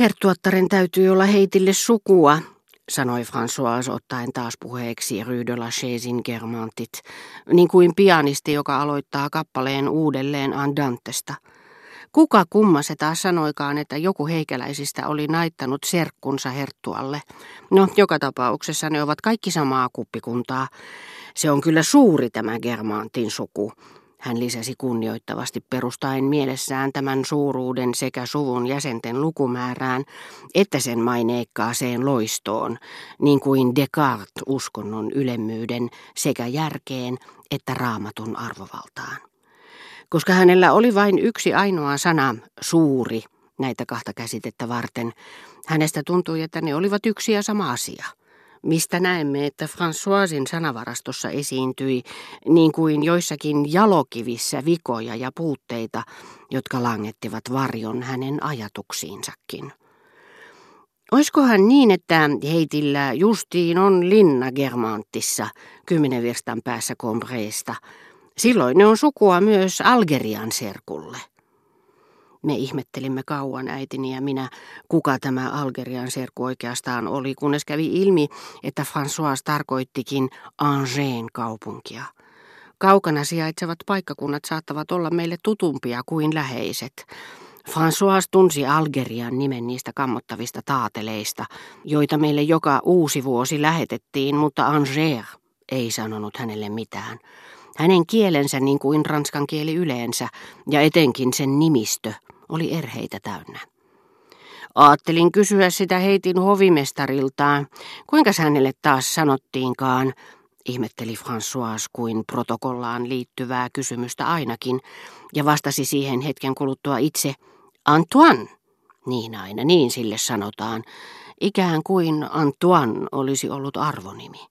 Herttuattaren täytyy olla heitille sukua, sanoi François ottaen taas puheeksi Rue de la Chaisin Germantit, niin kuin pianisti, joka aloittaa kappaleen uudelleen Andantesta. Kuka kumma se taas sanoikaan, että joku heikäläisistä oli naittanut serkkunsa herttualle. No, joka tapauksessa ne ovat kaikki samaa kuppikuntaa. Se on kyllä suuri tämä Germantin suku. Hän lisäsi kunnioittavasti perustaen mielessään tämän suuruuden sekä suvun jäsenten lukumäärään, että sen maineikkaaseen loistoon, niin kuin Descartes uskonnon ylemmyyden sekä järkeen että raamatun arvovaltaan. Koska hänellä oli vain yksi ainoa sana, suuri, näitä kahta käsitettä varten, hänestä tuntui, että ne olivat yksi ja sama asia – mistä näemme, että Françoisin sanavarastossa esiintyi niin kuin joissakin jalokivissä vikoja ja puutteita, jotka langettivat varjon hänen ajatuksiinsakin. Oiskohan niin, että heitillä justiin on linna Germantissa, kymmenen virstan päässä Combreesta. Silloin ne on sukua myös Algerian serkulle. Me ihmettelimme kauan äitini ja minä, kuka tämä Algerian serkku oikeastaan oli, kunnes kävi ilmi, että François tarkoittikin Angers kaupunkia. Kaukana sijaitsevat paikkakunnat saattavat olla meille tutumpia kuin läheiset. François tunsi Algerian nimen niistä kammottavista taateleista, joita meille joka uusi vuosi lähetettiin, mutta Angers ei sanonut hänelle mitään. Hänen kielensä niin kuin ranskan kieli yleensä, ja etenkin sen nimistö, oli erheitä täynnä. Aattelin kysyä sitä heitin hovimestariltaan, kuinka hänelle taas sanottiinkaan, ihmetteli François kuin protokollaan liittyvää kysymystä ainakin, ja vastasi siihen hetken kuluttua itse, Antoine. Niin aina, niin sille sanotaan, ikään kuin Antoine olisi ollut arvonimi.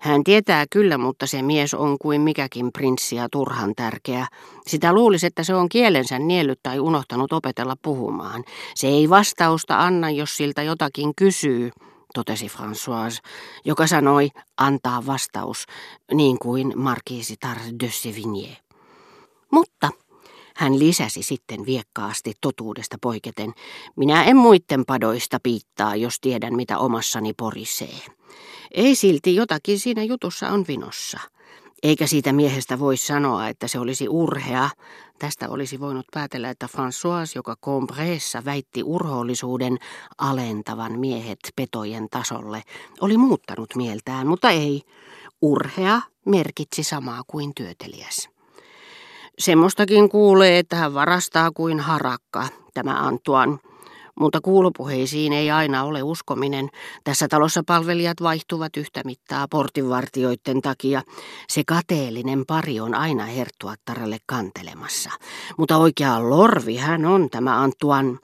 Hän tietää kyllä, mutta se mies on kuin mikäkin prinssi ja turhan tärkeä. Sitä luulisi, että se on kielensä niellyt tai unohtanut opetella puhumaan. Se ei vastausta anna, jos siltä jotakin kysyy, totesi François, joka sanoi antaa vastaus, niin kuin markiisi Tar de Sevigné. Mutta hän lisäsi sitten viekkaasti totuudesta poiketen, minä en muitten padoista piittaa, jos tiedän mitä omassani porisee. Ei silti jotakin siinä jutussa on vinossa. Eikä siitä miehestä voi sanoa, että se olisi urhea. Tästä olisi voinut päätellä, että François, joka Combreessa väitti urhoollisuuden alentavan miehet petojen tasolle, oli muuttanut mieltään, mutta ei. Urhea merkitsi samaa kuin työteliäs. Semmostakin kuulee, että hän varastaa kuin harakka, tämä Antuan mutta kuulupuheisiin ei aina ole uskominen. Tässä talossa palvelijat vaihtuvat yhtä mittaa portinvartioiden takia. Se kateellinen pari on aina herttuattaralle kantelemassa. Mutta oikea lorvi hän on tämä Antoine,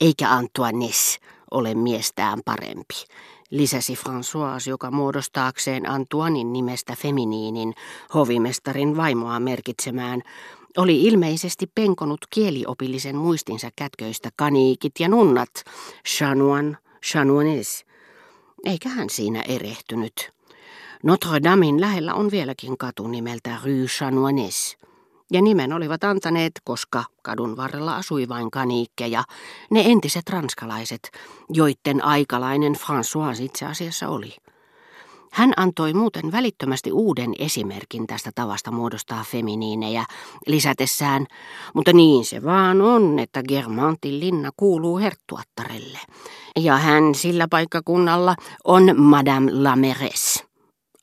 eikä Antoines ole miestään parempi lisäsi François, joka muodostaakseen Antoinin nimestä feminiinin hovimestarin vaimoa merkitsemään, oli ilmeisesti penkonut kieliopillisen muistinsa kätköistä kaniikit ja nunnat, chanuan, chanuanes. Eikä hän siinä erehtynyt. Notre Damein lähellä on vieläkin katu nimeltä Rue Chanuanes. Ja nimen olivat antaneet, koska kadun varrella asui vain kaniikkeja, ne entiset ranskalaiset, joiden aikalainen François itse asiassa oli. Hän antoi muuten välittömästi uuden esimerkin tästä tavasta muodostaa feminiinejä, lisätessään, mutta niin se vaan on, että Germantin linna kuuluu herttuattarelle. Ja hän sillä paikkakunnalla on Madame la Mairesse,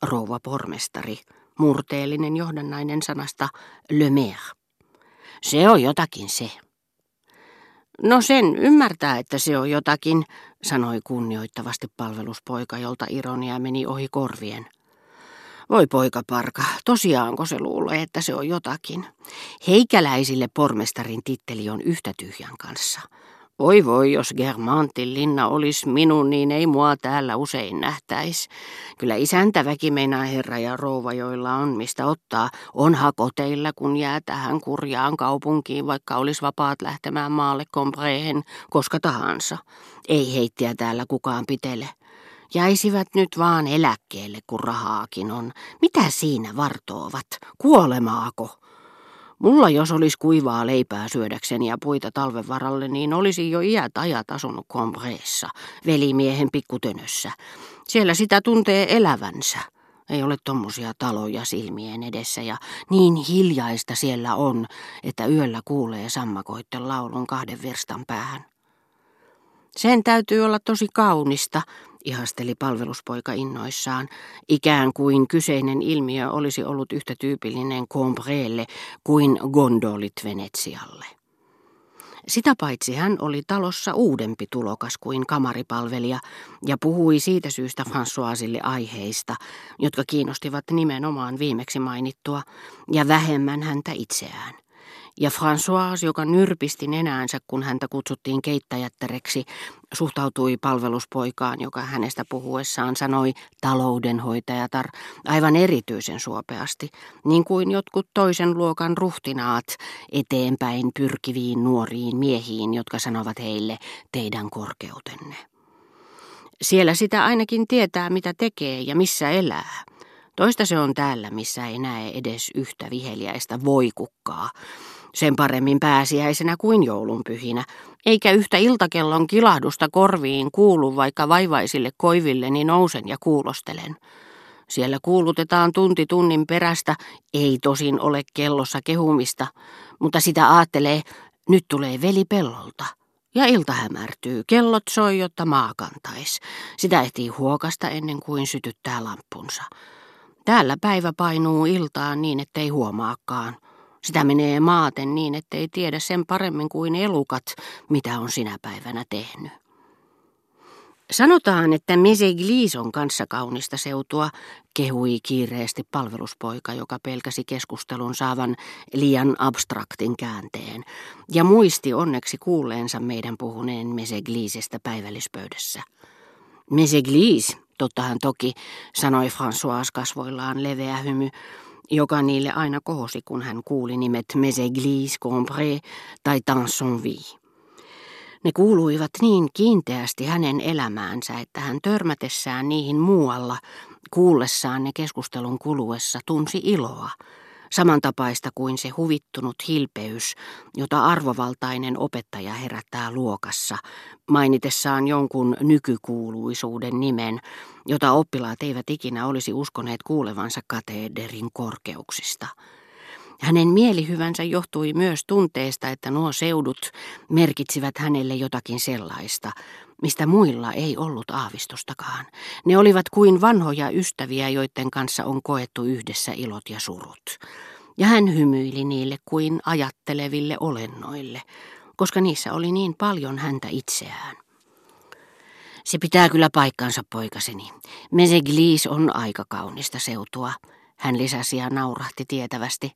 rouva pormestari, murteellinen johdannainen sanasta Le Maire. Se on jotakin se. No sen ymmärtää, että se on jotakin, sanoi kunnioittavasti palveluspoika, jolta ironia meni ohi korvien. Voi poika parka, tosiaanko se luulee, että se on jotakin? Heikäläisille pormestarin titteli on yhtä tyhjän kanssa. Voi voi, jos Germantin linna olisi minun, niin ei mua täällä usein nähtäisi. Kyllä isäntäväki meinaa herra ja rouva, joilla on mistä ottaa. On hakoteilla, kun jää tähän kurjaan kaupunkiin, vaikka olisi vapaat lähtemään maalle komprehen koska tahansa. Ei heittiä täällä kukaan pitele. Jäisivät nyt vaan eläkkeelle, kun rahaakin on. Mitä siinä vartoovat? Kuolemaako? Mulla jos olisi kuivaa leipää syödäkseni ja puita talven varalle, niin olisi jo iät ajat asunut Combressa, velimiehen pikkutönössä. Siellä sitä tuntee elävänsä. Ei ole tommosia taloja silmien edessä ja niin hiljaista siellä on, että yöllä kuulee sammakoitten laulun kahden verstan päähän. Sen täytyy olla tosi kaunista, ihasteli palveluspoika innoissaan, ikään kuin kyseinen ilmiö olisi ollut yhtä tyypillinen Combrelle kuin gondolit Venetsialle. Sitä paitsi hän oli talossa uudempi tulokas kuin kamaripalvelija ja puhui siitä syystä Françoisille aiheista, jotka kiinnostivat nimenomaan viimeksi mainittua ja vähemmän häntä itseään. Ja François, joka nyrpisti nenäänsä, kun häntä kutsuttiin keittäjättäreksi, suhtautui palveluspoikaan, joka hänestä puhuessaan sanoi taloudenhoitajatar aivan erityisen suopeasti, niin kuin jotkut toisen luokan ruhtinaat eteenpäin pyrkiviin nuoriin miehiin, jotka sanovat heille teidän korkeutenne. Siellä sitä ainakin tietää, mitä tekee ja missä elää. Toista se on täällä, missä ei näe edes yhtä viheliäistä voikukkaa, sen paremmin pääsiäisenä kuin joulunpyhinä, eikä yhtä iltakellon kilahdusta korviin kuulu, vaikka vaivaisille koivilleni niin nousen ja kuulostelen. Siellä kuulutetaan tunti tunnin perästä, ei tosin ole kellossa kehumista, mutta sitä aattelee, nyt tulee veli pellolta. Ja ilta hämärtyy, kellot soi, jotta maa kantais. Sitä ehtii huokasta ennen kuin sytyttää lampunsa. Täällä päivä painuu iltaan niin, ettei huomaakaan. Sitä menee maaten niin, ettei tiedä sen paremmin kuin elukat, mitä on sinä päivänä tehnyt. Sanotaan, että Meseglis on kanssa kaunista seutua, kehui kiireesti palveluspoika, joka pelkäsi keskustelun saavan liian abstraktin käänteen, ja muisti onneksi kuulleensa meidän puhuneen Meseglisistä päivällispöydässä. Meseglis, tottahan toki, sanoi François kasvoillaan leveä hymy, joka niille aina kohosi, kun hän kuuli nimet Meseglis, Combré tai Tansonville. Ne kuuluivat niin kiinteästi hänen elämäänsä, että hän törmätessään niihin muualla, kuullessaan ne keskustelun kuluessa, tunsi iloa, samantapaista kuin se huvittunut hilpeys, jota arvovaltainen opettaja herättää luokassa, mainitessaan jonkun nykykuuluisuuden nimen, jota oppilaat eivät ikinä olisi uskoneet kuulevansa kateederin korkeuksista. Hänen mielihyvänsä johtui myös tunteesta, että nuo seudut merkitsivät hänelle jotakin sellaista, mistä muilla ei ollut aavistustakaan. Ne olivat kuin vanhoja ystäviä, joiden kanssa on koettu yhdessä ilot ja surut. Ja hän hymyili niille kuin ajatteleville olennoille, koska niissä oli niin paljon häntä itseään. Se pitää kyllä paikkansa, poikaseni. Meseglis on aika kaunista seutua, hän lisäsi ja naurahti tietävästi.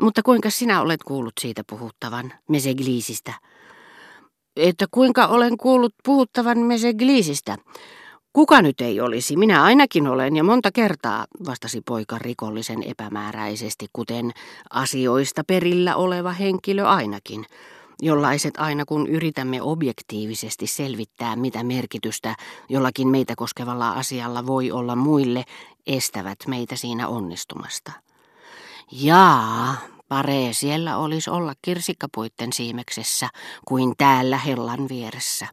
Mutta kuinka sinä olet kuullut siitä puhuttavan, Meseglisistä? Että kuinka olen kuullut puhuttavan Meseglisistä? Kuka nyt ei olisi? Minä ainakin olen ja monta kertaa, vastasi poika rikollisen epämääräisesti, kuten asioista perillä oleva henkilö ainakin jollaiset aina kun yritämme objektiivisesti selvittää, mitä merkitystä jollakin meitä koskevalla asialla voi olla muille, estävät meitä siinä onnistumasta. Jaa, paree siellä olisi olla kirsikkapuitten siimeksessä kuin täällä hellan vieressä.